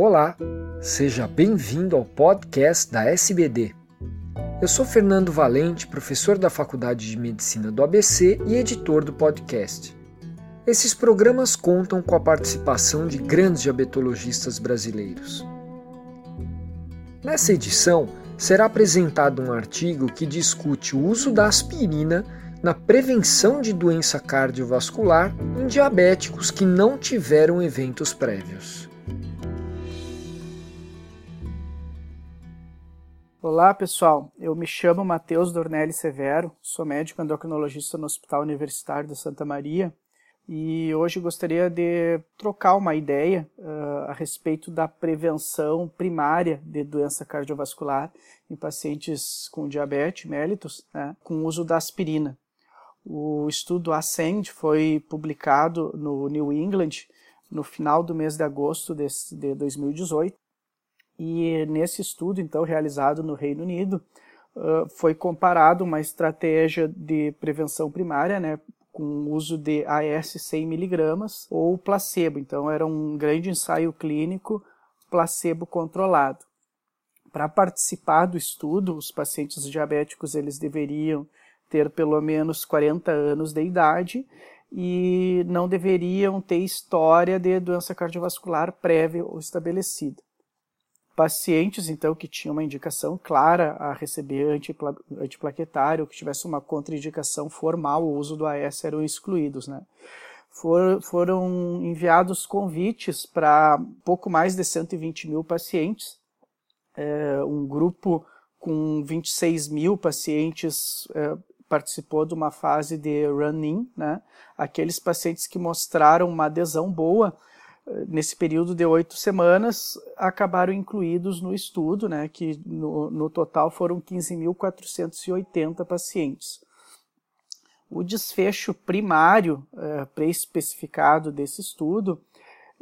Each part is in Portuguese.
Olá, seja bem-vindo ao podcast da SBD. Eu sou Fernando Valente, professor da Faculdade de Medicina do ABC e editor do podcast. Esses programas contam com a participação de grandes diabetologistas brasileiros. Nessa edição, será apresentado um artigo que discute o uso da aspirina na prevenção de doença cardiovascular em diabéticos que não tiveram eventos prévios. Olá pessoal, eu me chamo Matheus Dornelli Severo, sou médico endocrinologista no Hospital Universitário de Santa Maria e hoje gostaria de trocar uma ideia uh, a respeito da prevenção primária de doença cardiovascular em pacientes com diabetes mellitus, né, com o uso da aspirina. O estudo Ascend foi publicado no New England no final do mês de agosto de, de 2018 e nesse estudo, então, realizado no Reino Unido, foi comparado uma estratégia de prevenção primária, né, com uso de AS 100mg ou placebo. Então, era um grande ensaio clínico placebo controlado. Para participar do estudo, os pacientes diabéticos eles deveriam ter pelo menos 40 anos de idade e não deveriam ter história de doença cardiovascular prévia ou estabelecida. Pacientes, então, que tinham uma indicação clara a receber antipla antiplaquetário, que tivesse uma contraindicação formal, o uso do AS eram excluídos, né? For, foram enviados convites para pouco mais de 120 mil pacientes, é, um grupo com 26 mil pacientes é, participou de uma fase de run-in, né? aqueles pacientes que mostraram uma adesão boa nesse período de oito semanas, acabaram incluídos no estudo, né, que no, no total foram 15.480 pacientes. O desfecho primário é, pré-especificado desse estudo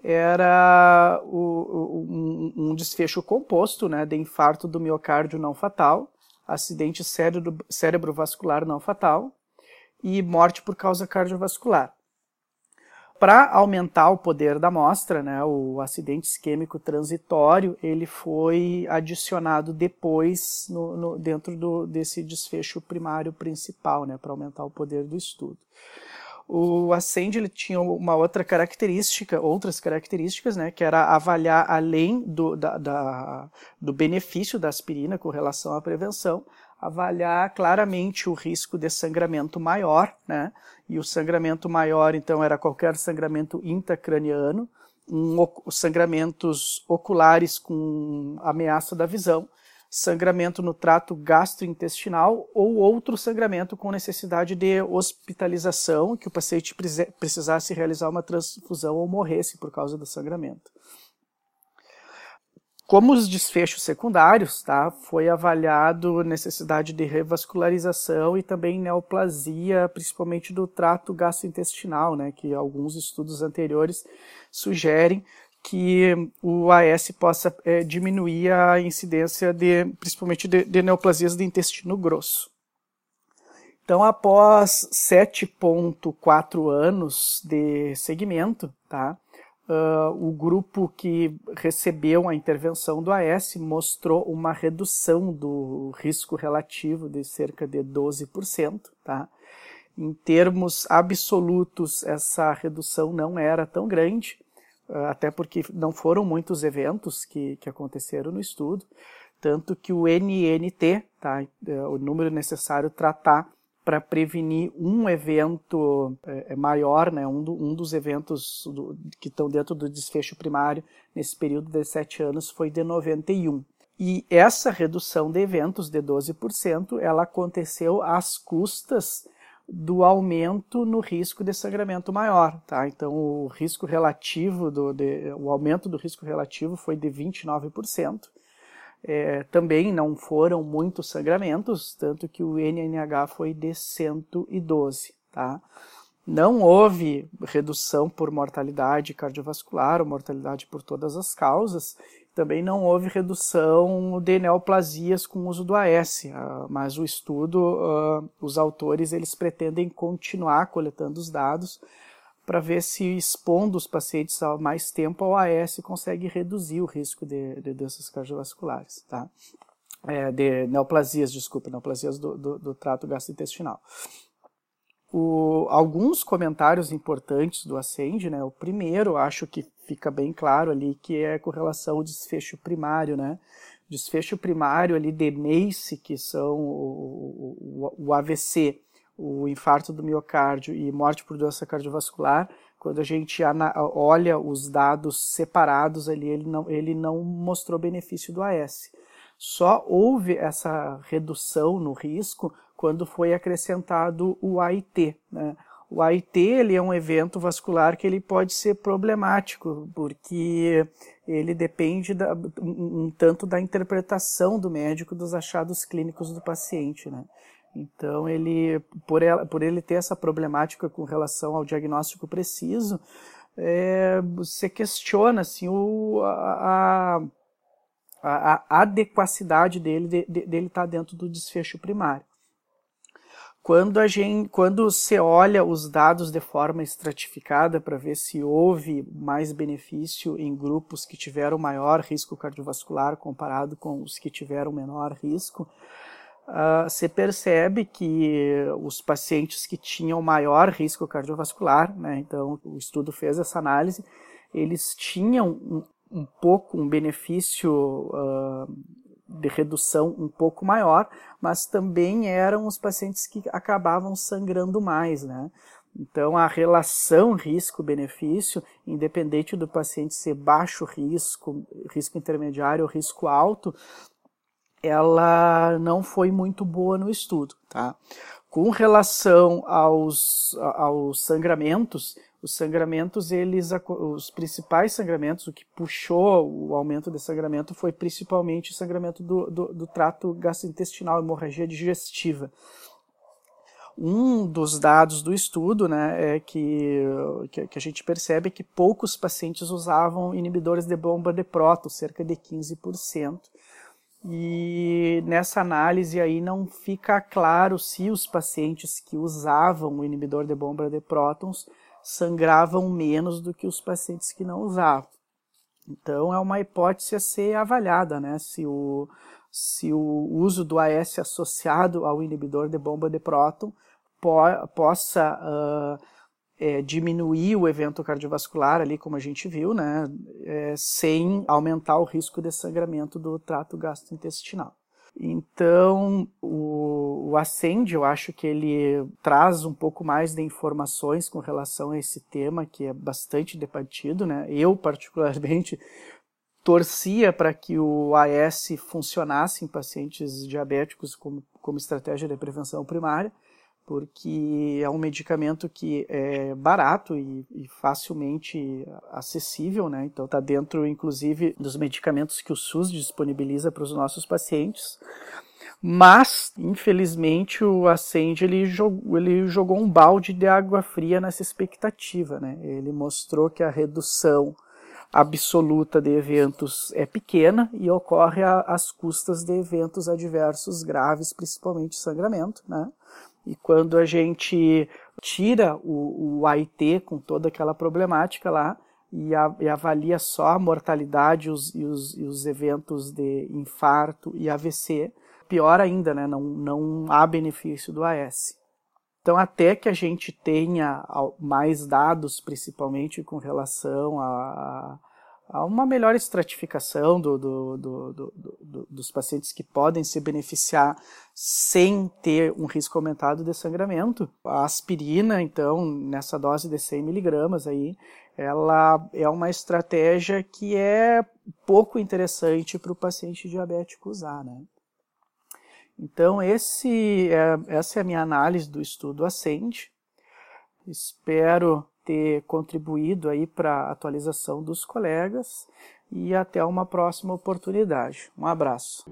era o, um, um, desfecho composto né, de infarto do miocárdio não fatal, acidente cérebro, cerebrovascular não fatal e morte por causa cardiovascular. Para aumentar o poder da amostra, né, o acidente isquêmico transitório ele foi adicionado depois no, no, dentro do, desse desfecho primário principal, né, para aumentar o poder do estudo. O Ascend ele tinha uma outra característica, outras características, né, que era avaliar além do, da, da, do benefício da aspirina com relação à prevenção, avaliar claramente o risco de sangramento maior, né? E o sangramento maior, então, era qualquer sangramento intracraniano, um, sangramentos oculares com ameaça da visão, sangramento no trato gastrointestinal ou outro sangramento com necessidade de hospitalização, que o paciente precisasse realizar uma transfusão ou morresse por causa do sangramento. Como os desfechos secundários, tá, foi avaliado necessidade de revascularização e também neoplasia, principalmente do trato gastrointestinal, né, que alguns estudos anteriores sugerem que o AS possa é, diminuir a incidência de, principalmente de, de neoplasias do intestino grosso. Então, após 7.4 anos de segmento, tá, Uh, o grupo que recebeu a intervenção do AS mostrou uma redução do risco relativo de cerca de 12%. Tá? Em termos absolutos, essa redução não era tão grande, uh, até porque não foram muitos eventos que, que aconteceram no estudo, tanto que o NNT, tá? Uh, o número necessário tratar para prevenir um evento é, é, maior, né, um, do, um dos eventos do, que estão dentro do desfecho primário nesse período de sete anos foi de 91. E essa redução de eventos de 12%, ela aconteceu às custas do aumento no risco de sangramento maior, tá? Então o risco relativo do de, o aumento do risco relativo foi de 29%, é, também não foram muitos sangramentos, tanto que o NNH foi de 112. Tá? Não houve redução por mortalidade cardiovascular ou mortalidade por todas as causas. Também não houve redução de neoplasias com o uso do AS, ah, mas o estudo, uh, os autores, eles pretendem continuar coletando os dados para ver se expondo os pacientes mais tempo ao AS consegue reduzir o risco de, de doenças cardiovasculares, tá? É, de neoplasias, desculpa, neoplasias do, do, do trato gastrointestinal. O, alguns comentários importantes do Ascend, né? O primeiro, acho que fica bem claro ali, que é com relação ao desfecho primário, né? Desfecho primário ali de MACE, que são o, o, o AVC, o infarto do miocárdio e morte por doença cardiovascular, quando a gente olha os dados separados ali, ele não, ele não mostrou benefício do AS. Só houve essa redução no risco quando foi acrescentado o AIT. Né? O AIT ele é um evento vascular que ele pode ser problemático, porque ele depende da, um, um tanto da interpretação do médico dos achados clínicos do paciente. Né? Então, ele, por, ela, por ele ter essa problemática com relação ao diagnóstico preciso, é, você questiona assim, o, a, a, a adequacidade dele, de, de, dele estar tá dentro do desfecho primário. Quando, a gente, quando você olha os dados de forma estratificada para ver se houve mais benefício em grupos que tiveram maior risco cardiovascular comparado com os que tiveram menor risco, uh, você percebe que os pacientes que tinham maior risco cardiovascular, né, então o estudo fez essa análise, eles tinham um, um pouco um benefício uh, de redução um pouco maior, mas também eram os pacientes que acabavam sangrando mais, né? Então, a relação risco-benefício, independente do paciente ser baixo risco, risco intermediário ou risco alto, ela não foi muito boa no estudo, tá? Com relação aos, aos sangramentos, os sangramentos, eles, os principais sangramentos, o que puxou o aumento de sangramento foi principalmente o sangramento do, do, do trato gastrointestinal, hemorragia digestiva. Um dos dados do estudo né, é que, que, a gente percebe que poucos pacientes usavam inibidores de bomba de próton, cerca de 15%. E nessa análise aí não fica claro se os pacientes que usavam o inibidor de bomba de prótons sangravam menos do que os pacientes que não usavam. Então é uma hipótese a ser avaliada, né? Se o, se o uso do AS associado ao inibidor de bomba de próton po possa uh, é, diminuir o evento cardiovascular ali, como a gente viu, né, é, sem aumentar o risco de sangramento do trato gastrointestinal. Então, o, o Ascend, eu acho que ele traz um pouco mais de informações com relação a esse tema, que é bastante debatido, né? Eu, particularmente, torcia para que o AS funcionasse em pacientes diabéticos como, como estratégia de prevenção primária, porque é um medicamento que é barato e, e facilmente acessível, né? Então está dentro, inclusive, dos medicamentos que o SUS disponibiliza para os nossos pacientes. Mas, infelizmente, o Ascend ele jogou, ele jogou um balde de água fria nessa expectativa, né? Ele mostrou que a redução absoluta de eventos é pequena e ocorre às custas de eventos adversos graves, principalmente sangramento, né? E quando a gente tira o, o AIT com toda aquela problemática lá e, a, e avalia só a mortalidade os, e, os, e os eventos de infarto e AVC, pior ainda, né? não, não há benefício do AS. Então, até que a gente tenha mais dados, principalmente com relação a, há uma melhor estratificação do, do, do, dos pacientes que podem se beneficiar sem ter um risco aumentado de sangramento. A aspirina, então, nessa dose de 100 miligramas aí, ela é uma estratégia que é pouco interessante para o paciente diabético usar, né? Então, esse é, essa é a minha análise do estudo Ascend. Espero ter contribuído aí para a atualização dos colegas e até uma próxima oportunidade. Um abraço.